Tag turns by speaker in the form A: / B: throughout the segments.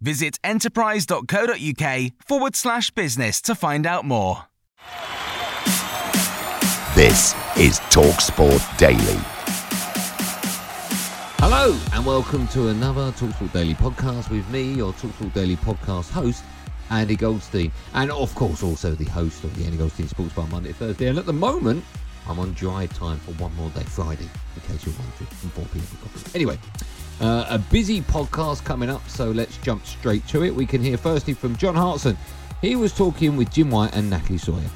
A: Visit enterprise.co.uk forward slash business to find out more.
B: This is TalkSport Daily.
C: Hello, and welcome to another Talksport Daily podcast with me, your Talksport Daily podcast host, Andy Goldstein, and of course also the host of the Andy Goldstein Sports Bar Monday, Thursday. And at the moment, I'm on drive time for one more day, Friday, in case you're wondering, from 4 p.m. for coffee. Anyway, uh, a busy podcast coming up, so let's jump straight to it. We can hear firstly from John Hartson. He was talking with Jim White and Natalie Sawyer.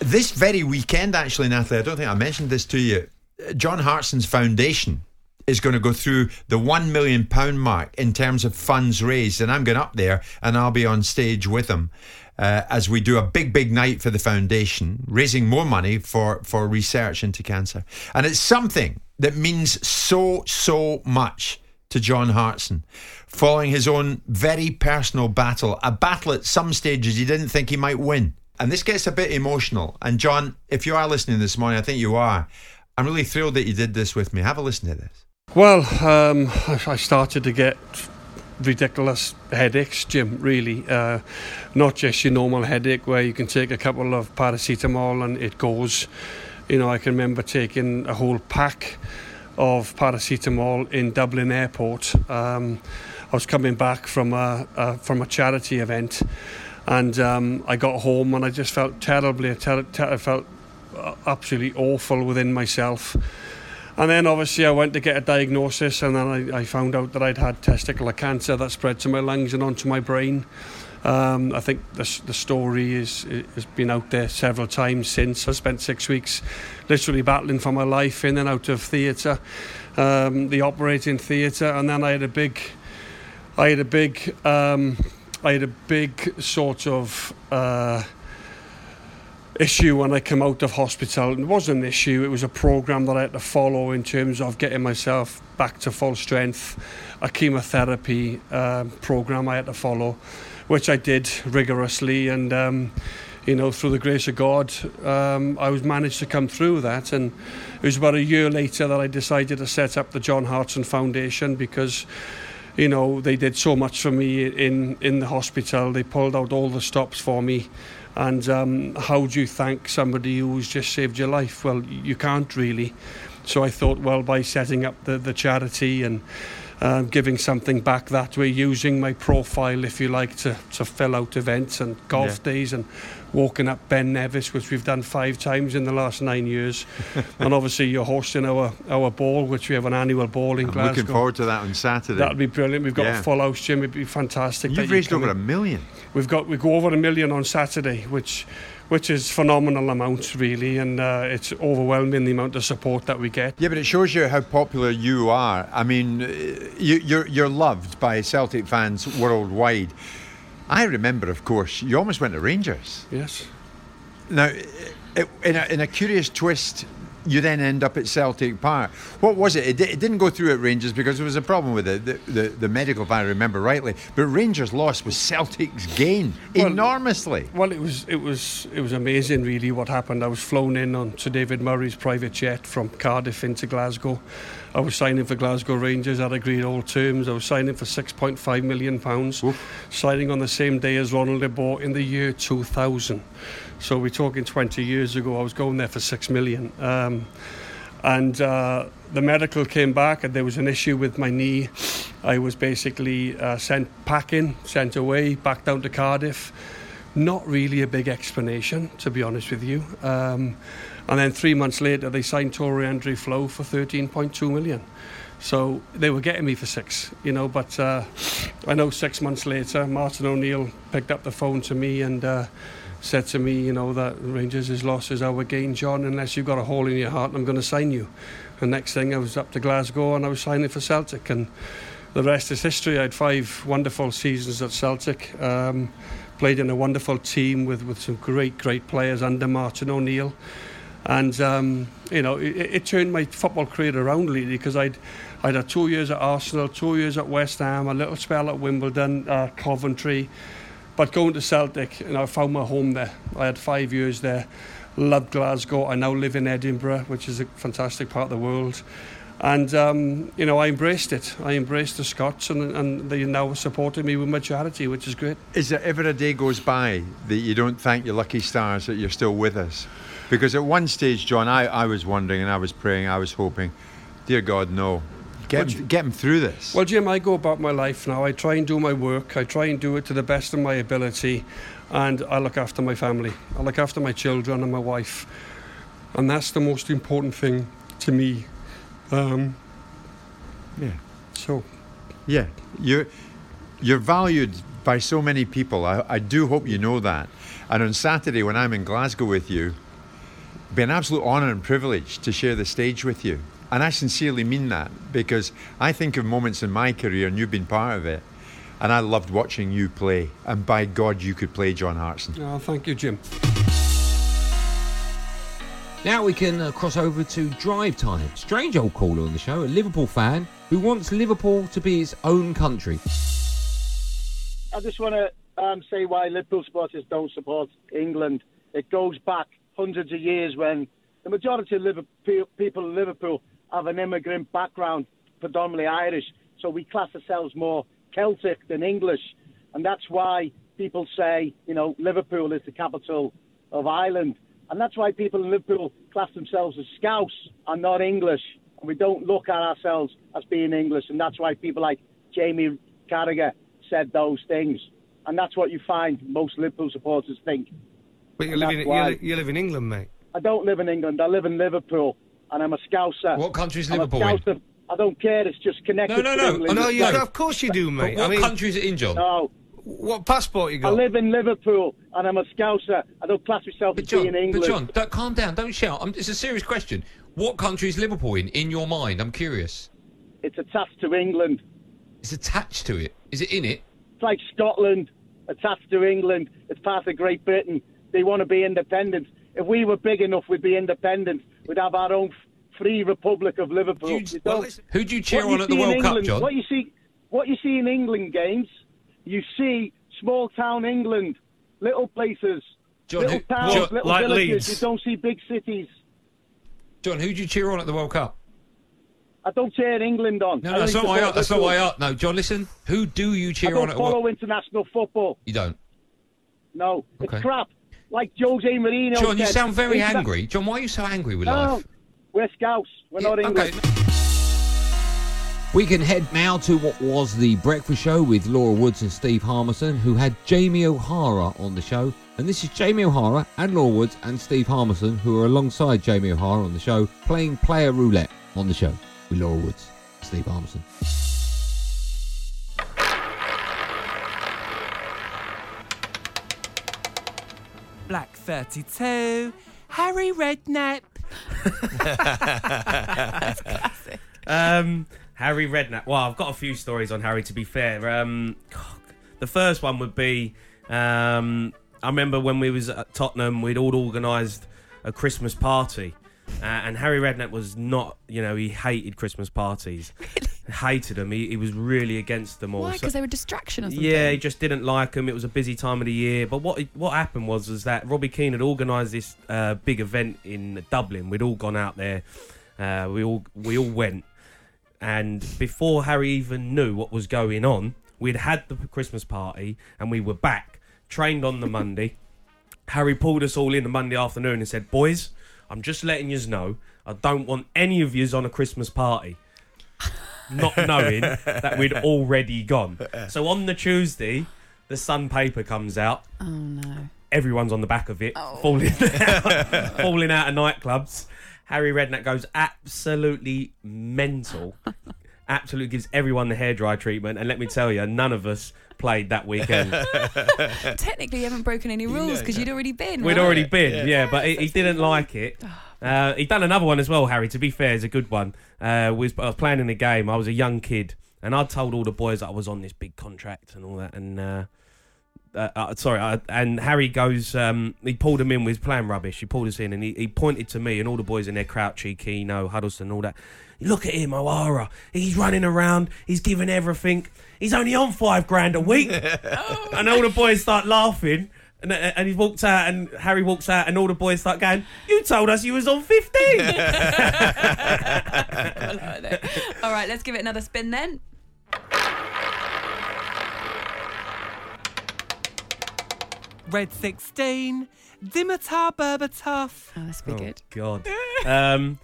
D: This very weekend, actually, Natalie, I don't think I mentioned this to you. John Hartson's foundation is going to go through the £1 million mark in terms of funds raised. And I'm going up there and I'll be on stage with him uh, as we do a big, big night for the foundation, raising more money for, for research into cancer. And it's something that means so, so much to John Hartson, following his own very personal battle, a battle at some stages he didn't think he might win. And this gets a bit emotional. And John, if you are listening this morning, I think you are. I'm really thrilled that you did this with me. Have a listen to this.
E: Well, um, I started to get ridiculous headaches, Jim, really. Uh, not just your normal headache where you can take a couple of paracetamol and it goes. You know, I can remember taking a whole pack of paracetamol in Dublin Airport. Um, I was coming back from a, a from a charity event, and um, I got home and I just felt terribly. Ter- ter- I felt absolutely awful within myself. And then obviously I went to get a diagnosis, and then I, I found out that I'd had testicular cancer that spread to my lungs and onto my brain. Um, I think the, the story is has been out there several times since. I spent six weeks literally battling for my life in and out of theatre, um, the operating theatre, and then I had a big, I had a big, um, I had a big sort of. Uh, issue when I came out of hospital. It wasn't an issue, it was a program that I had to follow in terms of getting myself back to full strength, a chemotherapy uh, program I had to follow, which I did rigorously. And, um, you know, through the grace of God, um, I was managed to come through that. And it was about a year later that I decided to set up the John Hartson Foundation because you know they did so much for me in in the hospital they pulled out all the stops for me and um, how do you thank somebody who's just saved your life? Well you can't really. So I thought well by setting up the, the charity and um, giving something back that way, using my profile, if you like, to, to fill out events and golf
D: Yeah.
E: days and walking up Ben Nevis, which we've done five times in the last nine years. and obviously, you're hosting our, our ball, which we have an annual ball in
D: I'm
E: Glasgow.
D: looking forward to that on Saturday.
E: That'll be brilliant. We've got
D: Yeah.
E: a full house, Jim. It'd be fantastic.
D: You've raised
E: come
D: over a million.
E: We've got we go over a million on Saturday, which which is phenomenal amounts really, and uh, it's overwhelming the amount of support that we get.
D: Yeah, but it shows you how popular you are. I mean, uh, you, you're you're loved by Celtic fans worldwide. I remember, of course, you almost went to Rangers.
E: Yes.
D: Now, it, in, a, in a curious twist, you then end up at Celtic Park. What was it? It, it didn't go through at Rangers because there was a problem with it, the, the, the medical, if I remember rightly. But Rangers' loss was Celtic's gain
E: Well-
D: enormously.
E: Well, it was it was it was amazing, really. What happened? I was flown in on Sir David Murray's private jet from Cardiff into Glasgow. I was signing for Glasgow Rangers. I'd agreed all terms. I was signing for six point five million pounds, signing on the same day as Ronald de Boer in the year two thousand. So we're talking twenty years ago. I was going there for six million. Um, and uh, the medical came back, and there was an issue with my knee. I was basically uh, sent packing, sent away, back down to Cardiff. Not really a big explanation, to be honest with you. Um, and then three months later, they signed Tore André Flo for 13.2 million. So they were getting me for six, you know. But uh, I know six months later, Martin O'Neill picked up the phone to me and uh, said to me, you know, that Rangers is lost is our gain, John. Unless you've got a hole in your heart, I'm going to sign you. And next thing, I was up to Glasgow and I was signing for Celtic, and the rest is history. I had five wonderful seasons at Celtic. Um, played in a wonderful team with, with some great, great players under Martin O'Neill. And, um, you know, it, it turned my football career around really because I'd, I'd had two years at Arsenal, two years at West Ham, a little spell at Wimbledon, uh, Coventry. But going to Celtic, you know, I found my home there. I had five years there. Loved Glasgow. I now live in Edinburgh, which is a fantastic part of the world. And, um, you know, I embraced it. I embraced the Scots, and, and they now supported me with my charity, which is great.
D: Is there ever a day goes by that you don't thank your lucky stars that you're still with us? Because at one stage, John, I, I was wondering and I was praying, I was hoping, dear God, no. Get, him, get him through this.
E: Well, Jim, I go about my life now. I try and do my work. I try and do it to the best of my ability. And I look after my family. I look after my children and my wife. And that's the most important thing to me. Um,
D: yeah.
E: So.
D: Yeah. You're, you're valued by so many people. I, I do hope you know that. And on Saturday, when I'm in Glasgow with you, be an absolute honour and privilege to share the stage with you. And I sincerely mean that because I think of moments in my career, and you've been part of it, and I loved watching you play. And by God, you could play John Hartson.
E: Oh, thank you, Jim.
C: Now we can uh, cross over to drive time. Strange old caller on the show, a Liverpool fan who wants Liverpool to be its own country.
F: I just want to um, say why Liverpool supporters don't support England. It goes back hundreds of years when the majority of Liverpool, people in Liverpool have an immigrant background, predominantly Irish. So we class ourselves more Celtic than English. And that's why people say, you know, Liverpool is the capital of Ireland. And that's why people in Liverpool class themselves as Scouse and not English. And we don't look at ourselves as being English. And that's why people like Jamie Carragher said those things. And that's what you find most Liverpool supporters think.
G: But you live, in, you, li- you live in England, mate.
F: I don't live in England. I live in Liverpool. And I'm a Scouser.
C: What country is
F: I'm
C: Liverpool in?
F: I don't care. It's just connected
C: No, no, no.
F: England.
G: Oh, no, you,
C: No.
G: of course you do, mate.
C: What
G: I mean,
C: country is it in, John?
F: No.
G: what passport you got?
F: I live in Liverpool and I'm a Scouser. I don't class myself
C: But
F: as
C: John,
F: being English.
C: but John, don't, calm down. Don't shout. I'm, it's a serious question. What country is Liverpool in, in your mind? I'm curious.
F: It's attached to England.
C: It's attached to it. Is it in it?
F: It's like Scotland attached to England. It's part of Great Britain. They want to be independent. If we were big enough, we'd be independent. We'd have our own free republic of Liverpool.
C: You- well, Who do you cheer
F: what you
C: on at the World Cup,
F: England-
C: John?
F: What you see, what you see in England games, you see small town England, little places,
C: John,
F: little
C: who-
F: towns,
C: John-
F: little
G: like
F: villages.
G: Leeds.
F: You don't see big cities.
C: John, who do you cheer on at the World Cup?
F: I don't cheer England on.
C: No, no, that's not why That's not why. I No, John, listen. Who do you cheer I
F: don't
C: on at
F: follow
C: World
F: international football.
C: You don't.
F: No, it's crap. Like Jose Mourinho
C: John, you sound very
F: interna-
C: angry. John, why are you so angry with
F: No,
C: life?
F: we're Scouts. We're not
C: Yeah,
F: English.
C: We can head now to what was the breakfast show with Laura Woods and Steve Harmison, who had Jamie O'Hara on the show. And this is Jamie O'Hara and Laura Woods and Steve Harmison, who are alongside Jamie O'Hara on the show, playing player roulette on the show with Laura Woods, and Steve Harmison.
H: 32, Harry Redknapp.
G: Um, Harry Redknapp. Well, I've got a few stories on Harry. To be fair, um, the first one would be um, I remember when we was at Tottenham, we'd all organised a Christmas party, uh, and Harry Redknapp was not. You know, he hated Christmas parties. Hated them. He, he was really against them all.
I: Why?
G: So-
I: Because they were a distraction or something.
G: yeah, he just didn't like them. It was a busy time of the year. But what what happened was was that Robbie Keane had organised this uh, big event in Dublin. We'd all gone out there. Uh, we all we all went, and before Harry even knew what was going on, we'd had the Christmas party and we were back, trained on the Monday. Harry pulled us all in the Monday afternoon and said, "Boys, I'm just letting yous know. I don't want any of yous on a Christmas party. Not knowing that we'd already gone. So on the Tuesday, the Sun paper comes out.
I: Oh no.
G: Everyone's on the back of it, oh. falling out, falling out of nightclubs. Harry Redknapp goes absolutely mental. Absolutely gives everyone the hairdryer treatment, and let me tell you, none of us played that weekend.
I: Technically, you haven't broken any rules because you'd already been.
G: We'd
I: right?
G: already been, yeah, but he, he didn't like it. Uh, he'd done another one as well, Harry. To be fair, it's a good one. Uh, was I was playing in a game. I was a young kid, and I told all the boys that I was on this big contract and all that. And uh, uh, uh, sorry, I, and Harry goes. Um, he pulled him in with playing rubbish. He pulled us in, and he, he pointed to me and all the boys in there, Crouchy, Keano, Huddlestone, all that. Look at him, O'Hara. He's running around. He's giving everything. He's only on five grand a week. and all the boys start laughing. And, and he walks out, and Harry walks out, and all the boys start going, "You told us you was on 15.
I: All right, let's give it another spin then.
H: Red 16, Dimitar Berbatov.
I: Oh, that's be
G: Oh,
I: good.
G: God. um,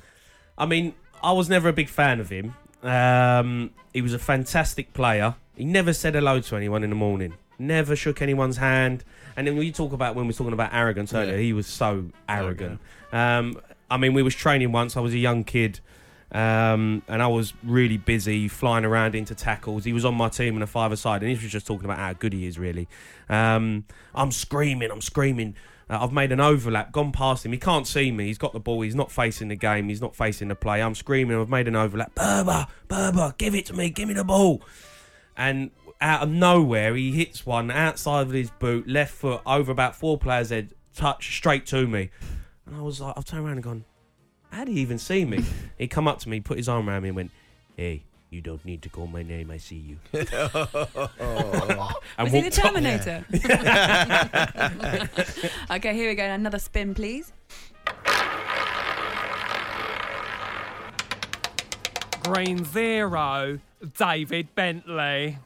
G: I mean, I was never a big fan of him. Um, he was a fantastic player. He never said hello to anyone in the morning. Never shook anyone's hand. And then when you talk about when we were talking about arrogance earlier,
D: Yeah.
G: he was so arrogant. Um, I mean, we was training once. I was a young kid, um, and I was really busy flying around into tackles. He was on my team in a five-a-side, and he was just talking about how good he is. Really, um, I'm screaming. I'm screaming. Uh, I've made an overlap, gone past him. He can't see me. He's got the ball. He's not facing the game. He's not facing the play. I'm screaming. I've made an overlap. Berba, Berba, give it to me. Give me the ball. And out of nowhere, he hits one outside of his boot, left foot, over about four players' head, touch straight to me. And I was like, I've turned around and gone, how did he even see me? he come up to me, put his arm around me, and went, "Hey, you don't need to call my name. I see you." Oh. and
I: Was he the
G: walked off.
I: Terminator? okay, here we go. Another spin, please.
H: Green Zero, David Bentley.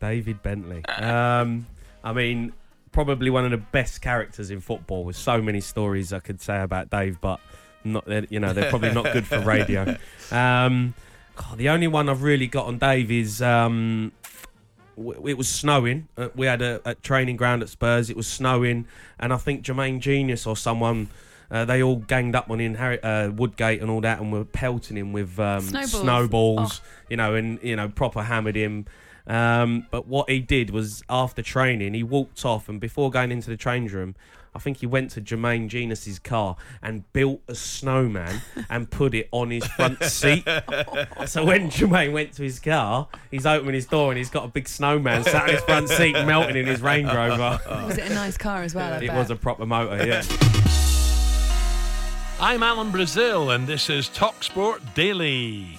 G: David Bentley. Um, I mean, probably one of the best characters in football. With so many stories I could say about Dave, but not they're- you know they're probably not good for radio. Um, God, the only one I've really got on Dave is um, w- it was snowing. Uh, we had a, a training ground at Spurs. It was snowing, and I think Jermaine Jenas or someone. Uh, they all ganged up on him, Harry, uh, Woodgate and all that, and were pelting him with um,
I: Snowballs.
G: snowballs, you know, and you know, proper hammered him. Um, but what he did was after training, he walked off, and before going into the change room, I think he went to Jermaine Jenas's car and built a snowman and put it on his front seat. so when Jermaine went to his car, he's opening his door and he's got a big snowman sat in his front seat, melting in his Range Rover.
I: Was it a nice car as well? I
G: It
I: bet?
G: was a proper motor, yeah.
J: I'm Alan Brazil, and this is Talksport Daily.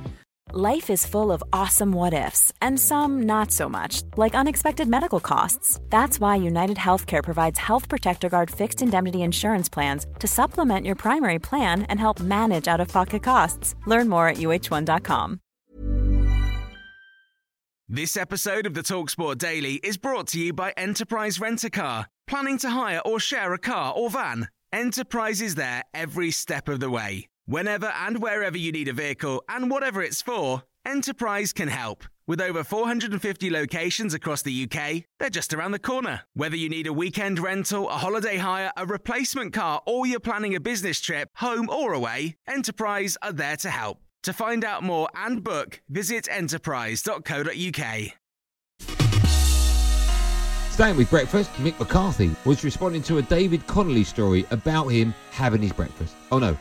K: Life is full of awesome what ifs, and some not so much, like unexpected medical costs. That's why United Healthcare provides Health Protector Guard fixed indemnity insurance plans to supplement your primary plan and help manage out of pocket costs. Learn more at uh1.com.
A: This episode of the Talksport Daily is brought to you by Enterprise Rent a Car. Planning to hire or share a car or van? Enterprise is there every step of the way. Whenever and wherever you need a vehicle and whatever it's for, Enterprise can help. With over 450 locations across the UK, they're just around the corner. Whether you need a weekend rental, a holiday hire, a replacement car, or you're planning a business trip, home or away, Enterprise are there to help. To find out more and book, visit enterprise.co.uk.
C: Staying with breakfast, Mick McCarthy was responding to a David Connolly story about him having his breakfast. Oh no.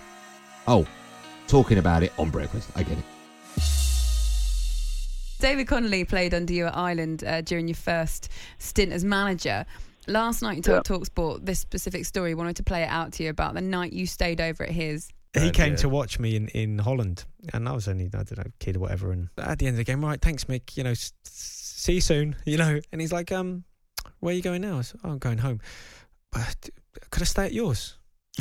C: Oh, talking about it on breakfast. I get it.
I: David Connolly played under you at Ireland uh, during your first stint as manager. Last night you told Talksport this specific story. Wanted to play it out to you about the night you stayed over at his.
L: He came to watch me in, in Holland, and I was only I don't know kid or whatever. And at the end of the game, right, thanks, Mick. You know, s- s- see you soon. You know, and he's like, um, where are you going now? I said, oh, I'm going home. But could I stay at yours?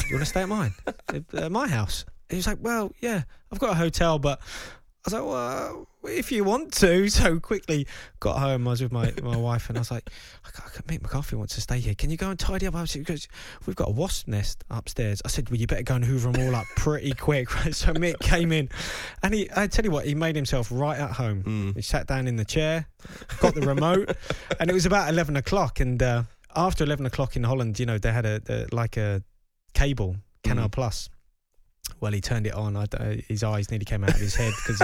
L: You want to stay at mine? at my house? He was like, well, yeah, I've got a hotel, but I was like, well, if you want to. So quickly got home. I was with my, my wife, and I was like, I can't, Mick McCarthy wants to stay here. Can you go and tidy up? Because we've got a wasp nest upstairs. I said, well, you better go and hoover them all up pretty quick. so Mick came in, and he, I tell you what, he made himself right at home. He sat down in the chair, got the remote, and it was about eleven o'clock. And uh, after eleven o'clock in Holland, you know, they had a, a like a cable Canal Plus. Well, he turned it on. I, uh, his eyes nearly came out of his head because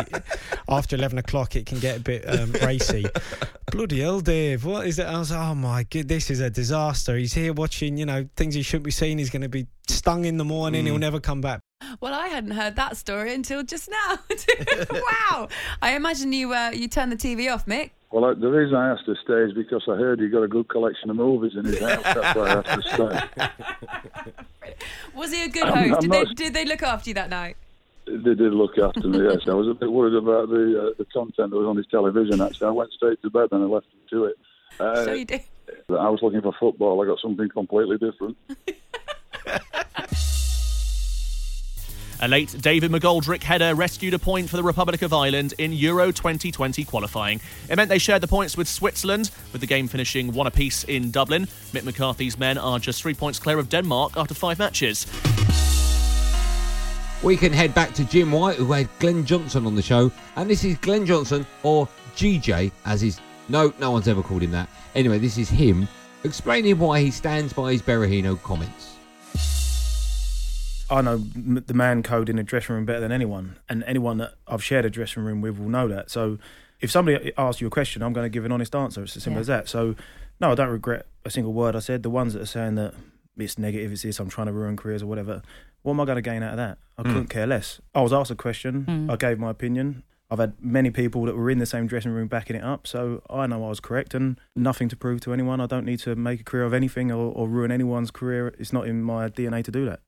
L: after 11 o'clock it can get a bit um, racy. Bloody hell, Dave. What is it? I was like, oh my god, this is a disaster. He's here watching, you know, things he shouldn't be seeing. He's going to be stung in the morning. He'll never come back.
I: Well, I hadn't heard that story until just now. wow! I imagine you uh, you turned the TV off, Mick.
M: Well, the reason I asked to stay is because I heard he got a good collection of movies in his house. That's why I asked to stay.
I: Was he a good host?
M: I'm
I: did, they, did they look after you that night?
M: They did look after me, yes. I was a bit worried about the uh, the content that was on his television, actually. I went straight to bed and I left him to it. Uh,
I: so you did.
M: I was looking for football. I got something completely different.
N: A late David McGoldrick header rescued a point for the Republic of Ireland in Euro 2020 qualifying. It meant they shared the points with Switzerland, with the game finishing one apiece in Dublin. Mick McCarthy's men are just three points clear of Denmark after five matches.
C: We can head back to Jim White, who had Glenn Johnson on the show, and this is Glenn Johnson, or GJ, as his. No, no one's ever called him that. Anyway, this is him explaining why he stands by his Berahino comments.
O: I know the man code in the dressing room better than anyone, and anyone that I've shared a dressing room with will know that. So, if somebody asks you a question, I'm going to give an honest answer. It's as simple
P: Yeah.
O: as that. So, no, I don't regret a single word I said. The ones that are saying that it's negative, it's this, I'm trying to ruin careers or whatever. What am I going to gain out of that? I
P: Mm.
O: couldn't care less. I was asked a question.
P: Mm.
O: I gave my opinion. I've had many people that were in the same dressing room backing it up, so I know I was correct and nothing to prove to anyone. I don't need to make a career of anything or, or ruin anyone's career. It's not in my DNA to do that.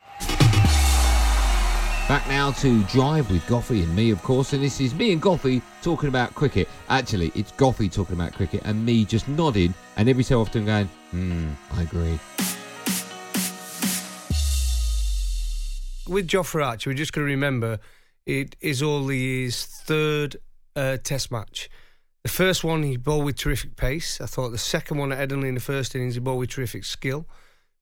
C: Back now to Drive with Goffey and me, of course, and this is me and Goffey talking about cricket. Actually, it's Goffey talking about cricket and me just nodding and every so often going, hmm, I agree.
Q: with Jofra Archer, we're just going to remember it is only his third uh, Test match. The first one he bowled with terrific pace. I thought the second one at Headingley in the first innings he bowled with terrific skill.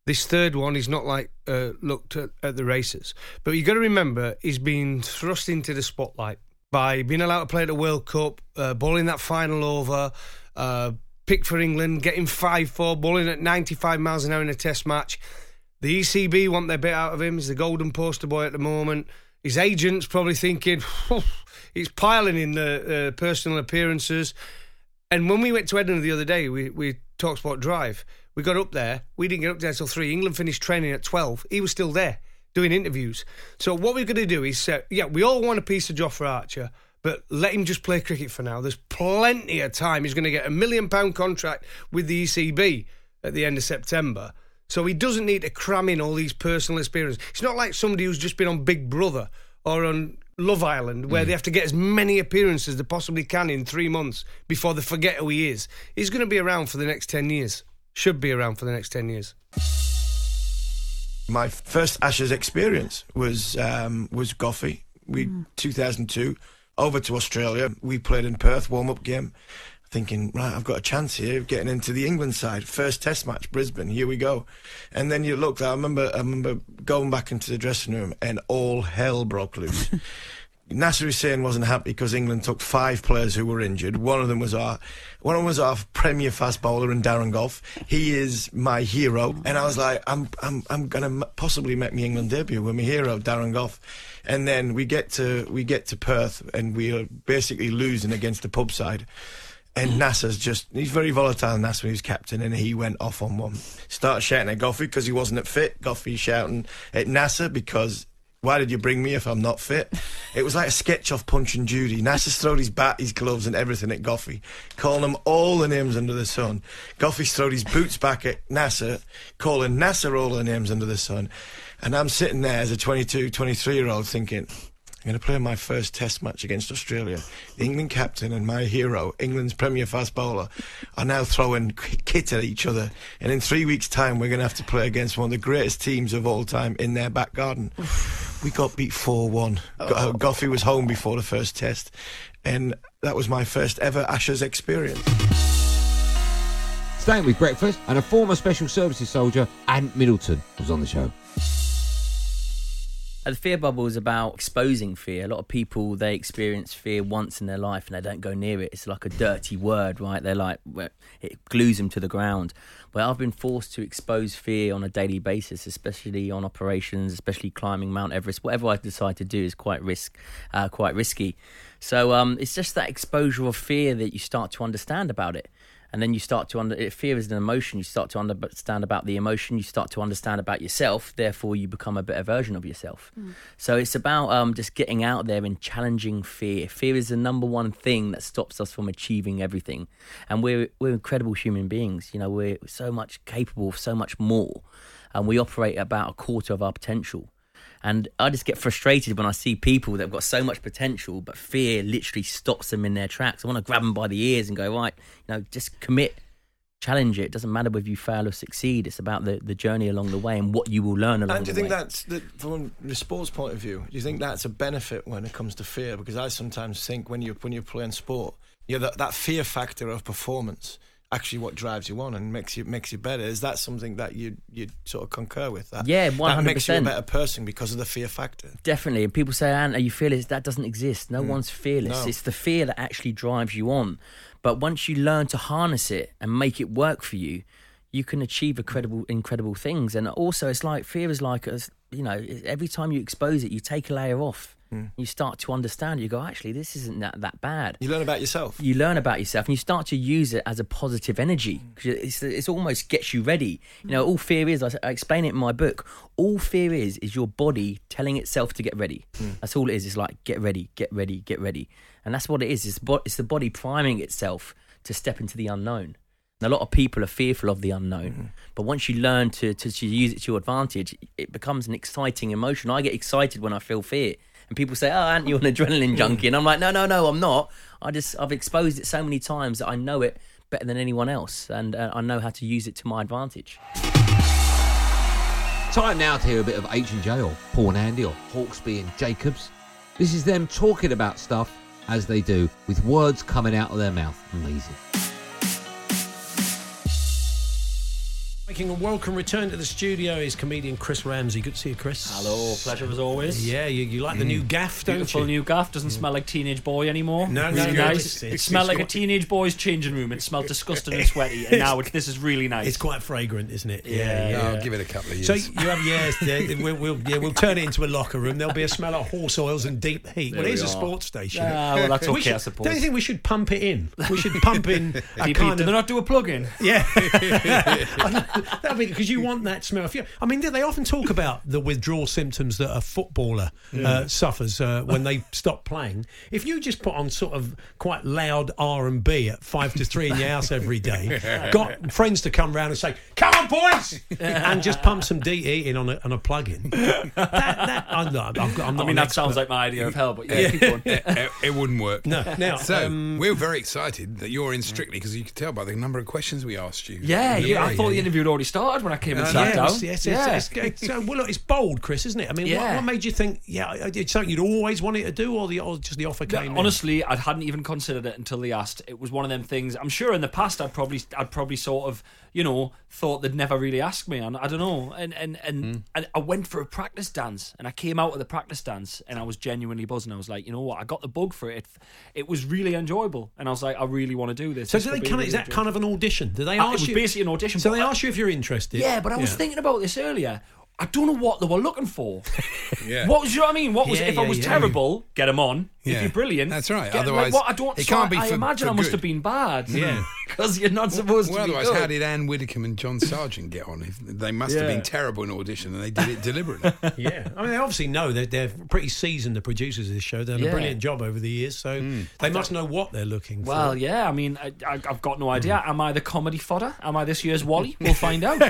Q: This third one is not like uh, looked at, at the races, but you've got to remember he's been thrust into the spotlight by being allowed to play at the World Cup, uh, bowling that final over, uh, picked for England, getting five four, bowling at ninety five miles an hour in a Test match. The ECB want their bit out of him. He's the golden poster boy at the moment. His agent's probably thinking he's piling in the uh, personal appearances. And when we went to Edinburgh the other day, we we talked about drive. We got up there. We didn't get up there till three. England finished training at twelve. He was still there doing interviews. So what we're going to do is, say, yeah, we all want a piece of Jofra Archer, but let him just play cricket for now. There's plenty of time. He's going to get a million pound contract with the ECB at the end of September. So he doesn't need to cram in all these personal experiences. It's not like somebody who's just been on Big Brother or on Love Island where mm. they have to get as many appearances as they possibly can in three months before they forget who he is. He's going to be around for the next 10 years. Should be around for the next 10 years.
P: My first Ashes experience was um, was Goffey. We 2002 over to Australia. We played in Perth warm up game, thinking right, I've got a chance here of getting into the England side. First Test match, Brisbane. Here we go. And then you looked. I remember. I remember going back into the dressing room and all hell broke loose. Nasser Hussain wasn't happy because England took five players who were injured. One of them was our, one of them was our premier fast bowler in Darren Gough. He is my hero, and I was like, I'm, I'm, I'm gonna possibly make my England debut with my hero, Darren Gough. And then we get to, we get to Perth, and we are basically losing against the pub side. And mm. Nasser's just, he's very volatile, Nasser, was captain, and he went off on one. Started shouting at Goffey because he wasn't at fit. Goffey shouting at Nasser because Why did you bring me if I'm not fit? It was like a sketch of Punch and Judy. Nasser's throwed his bat, his gloves, and everything at Goffey, calling him all the names under the sun. Goffey's throwed his boots back at Nasser, calling Nasser all the names under the sun. And I'm sitting there as a 22, 23 year old thinking, I'm going to play my first test match against Australia. The England captain and my hero, England's premier fast bowler, are now throwing kit at each other. And in three weeks' time, we're going to have to play against one of the greatest teams of all time in their back garden. we got beat 4 1.
C: Oh.
P: Goffey was home before the first test. And that was my first ever Ashes experience.
C: Staying with breakfast, and a former special services soldier, Ant Middleton, was on the show.
R: Uh, The fear bubble is about exposing fear. A lot of people they experience fear once in their life and they don't go near it. It's like a dirty word, right? They're like it glues them to the ground. But I've been forced to expose fear on a daily basis, especially on operations, especially climbing Mount Everest. Whatever I decide to do is quite risk, uh, quite risky. So um, it's just that exposure of fear that you start to understand about it and then you start to under if fear is an emotion you start to understand about the emotion you start to understand about yourself therefore you become a better version of yourself. So it's about um, just getting out there and challenging fear. Fear is the number one thing that stops us from achieving everything. And we're we're incredible human beings you know we're so much capable of so much more. And we operate about a quarter of our potential and I just get frustrated when I see people that have got so much potential, but fear literally stops them in their tracks. I want to grab them by the ears and go, right, you know, just commit, challenge it. It doesn't matter whether you fail or succeed. It's about the, the journey along the way and what you will learn along the way.
P: And do you think
R: way.
P: that's the, from the sports point of view? Do you think that's a benefit when it comes to fear? Because I sometimes think when you when you're playing sport, yeah, that that fear factor of performance actually what drives you on and makes you makes you better. Is that something that you you sort of concur with? That
R: Yeah,
P: That makes you a better person because of the fear factor.
R: Definitely. And people say, Ant, are you fearless? That doesn't exist. No
P: Mm.
R: one's fearless.
P: No.
R: It's the fear that actually drives you on. But once you learn to harness it and make it work for you, you can achieve incredible, incredible things. And also, it's like fear is like, a, you know, every time you expose it, you take a layer off.
P: Mm.
R: You start to understand. You go, actually, this isn't that, that bad.
P: You learn about yourself.
R: You learn about yourself, and you start to use it as a positive energy. Hmm. 'Cause It's, it's almost gets you ready. You know, all fear is. I, I explain it in my book. All fear is is your body telling itself to get ready. Hmm. That's all it is. It's like get ready, get ready, get ready, and that's what it is. It's, bo- it's the body priming itself to step into the unknown. And a lot of people are fearful of the unknown, hmm. but once you learn to, to to use it to your advantage, it becomes an exciting emotion. I get excited when I feel fear. And people say, "Oh, aren't you an adrenaline junkie?" And I'm like, "No, no, no, I'm not. I just I've exposed it so many times that I know it better than anyone else, and uh, I know how to use it to my advantage."
C: Time now to hear a bit of H and J or Paul and Andy or Hawksbee and Jacobs. This is them talking about stuff as they do, with words coming out of their mouth. Amazing.
S: Making a welcome return to the studio is comedian Chris Ramsey. Good to see you, Chris.
T: Hello, pleasure as always.
S: Yeah, you, you like the new gaff, don't
T: Beautiful
S: you?
T: new gaff. Doesn't smell like teenage boy anymore.
S: No, no,
T: really
S: no,
T: nice.
S: it's-
T: it
S: it's-
T: smelled
S: it's
T: like a
S: got-
T: teenage boy's changing room. It smelled disgusting and sweaty, and now it's, this is really nice.
S: It's quite fragrant, isn't it?
T: Yeah,
S: yeah.
T: I'll
S: give
T: it a couple of years.
S: So you have yes, yeah, we'll, we'll yeah we'll turn it into a locker room. There'll be a smell of horse oils and deep heat.
T: There
S: well, it is
T: we
S: a
T: are.
S: sports station.
T: Ah, well, that's
S: We
T: okay,
S: should-
T: I suppose.
S: Don't you think we should pump it in? We should pump in a
T: DP,
S: kind
T: do
S: of
T: they not do a plug-in?
S: Yeah, that'd be because you want that smell. If you, I mean, they often talk about the withdrawal symptoms that a footballer uh, suffers uh, when they stop playing. If you just put on sort of quite loud R and B at five to three in your house every day, got friends to come round and say, "Come on, boys," and just pump some DE in on a, on a plug-in. That, that, I'm not, I'm, I'm not
T: I mean,
S: an
T: that sounds like my idea of hell, but yeah, keep going.
U: it, it wouldn't work.
S: No. Now,
U: so
S: um,
U: we're very excited that you're in Strictly because you could tell by the number of questions we asked you.
T: Yeah, yeah, I thought the interview had already started when I came and
S: Uh,
T: sat down.
S: yes, yes, yes, it's, it's, uh, well, look, it's bold, Chris, isn't it? I mean, what,
T: Yeah.
S: what made you think? Yeah, it's something you'd always wanted to do, or the or just the offer
T: Yeah,
S: came. in?
T: honestly, I hadn't even considered it until they asked. It was one of them things. I'm sure in the past I'd probably I'd probably sort of you know thought they'd never really ask me, and I don't know. And and and, and I went for a practice dance, and I came out of the practice dance, and I was genuinely buzzing. I was like, you know what, I got the bug for it. It, it was really enjoyable, and I was like, I really want to do this.
S: So do they kind of, is that
T: enjoyable.
S: kind of an audition? Do they
T: Uh,
S: ask
T: it was
S: you?
T: basically an audition.
S: So they
T: I-
S: ask you if you're interested.
T: Yeah, but I was
S: Yeah.
T: thinking about this earlier. I don't know what they were looking for.
U: Yeah.
T: What was you know what I mean? What was
U: Yeah,
T: if I
U: yeah,
T: was
U: yeah.
T: terrible? Get them on.
U: Yeah.
T: If you're brilliant,
U: That's right.
T: Get,
U: Otherwise,
T: like, what, I don't.
U: it
T: so
U: can't
T: I,
U: be
T: I
U: for-
T: imagine
U: for
T: I must
U: good.
T: have been bad.
S: Yeah.
T: because you're not supposed
U: well,
T: to be
U: otherwise,
T: good.
U: how did Ann Widdecombe and John Sergeant get on? If they must have
S: Yeah.
U: been terrible in audition, and they did it deliberately.
S: yeah, I mean, they obviously know that they're pretty seasoned. The producers of this show, they've done
T: Yeah.
S: a brilliant job over the years, so hmm. they must know what they're looking for.
T: Well, yeah. I mean, I, I, I've got no idea. Hmm. Am I the comedy fodder? Am I this year's Wally? We'll find out.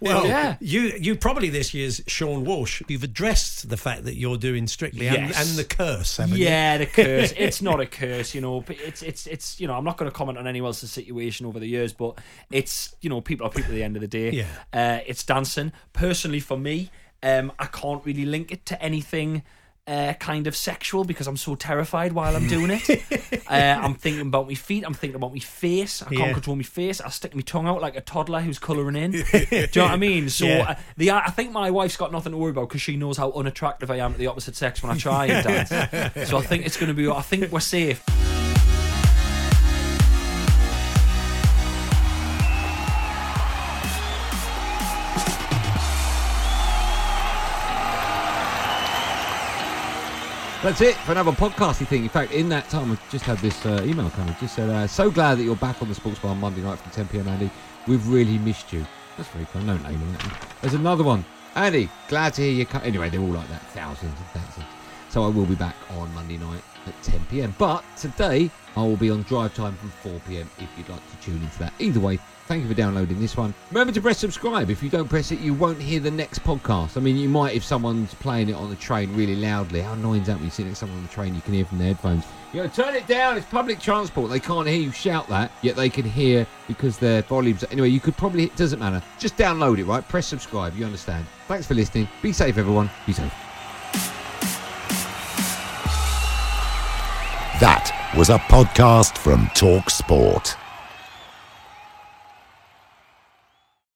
S: Well,
T: yeah.
S: you you probably this year's Seann Walsh. You've addressed the fact that you're doing strictly and,
T: Yes.
S: and the curse, haven't you?
T: Yeah, the curse. it's not a curse, you know. But it's it's it's you know. I'm not going to comment on anyone else's situation over the years, but it's you know people are people at the end of the day.
S: Yeah.
T: Uh, it's dancing. Personally, for me, um, I can't really link it to anything. Uh, kind of sexual because I'm so terrified while I'm doing it. uh, I'm thinking about my feet. I'm thinking about my face. I can't
S: Yeah.
T: control my face. I stick my tongue out like a toddler who's colouring in. Do you know what I mean? So
S: Yeah.
T: uh, the I think my wife's got nothing to worry about because she knows how unattractive I am to the opposite sex when I try and dance. so I think it's going to be. I think we're safe.
C: That's it for another podcasty thing. In fact, in that time, I just had this uh, email coming. Just said, uh, "So glad that you're back on the Sports Bar on Monday night from 10 p.m. Andy. We've really missed you." That's very kind. No name on it. There's another one. Andy, glad to hear you. Co-. Anyway, they're all like that, thousands and thousands. So I will be back on Monday night at 10 p.m. But today I will be on drive time from 4 p.m. If you'd like to tune into that. Either way, thank you for downloading this one. Remember to press subscribe. If you don't press it, you won't hear the next podcast. I mean, you might if someone's playing it on the train really loudly. How annoying is that when you sit next to someone on the train? You can hear from their headphones. You know, turn it down. It's public transport. They can't hear you shout that, yet they can hear because their volumes. Anyway, you could probably. It doesn't matter. Just download it, right? Press subscribe. You understand. Thanks for listening. Be safe, everyone. Be safe.
V: That was a podcast from Talk Sport.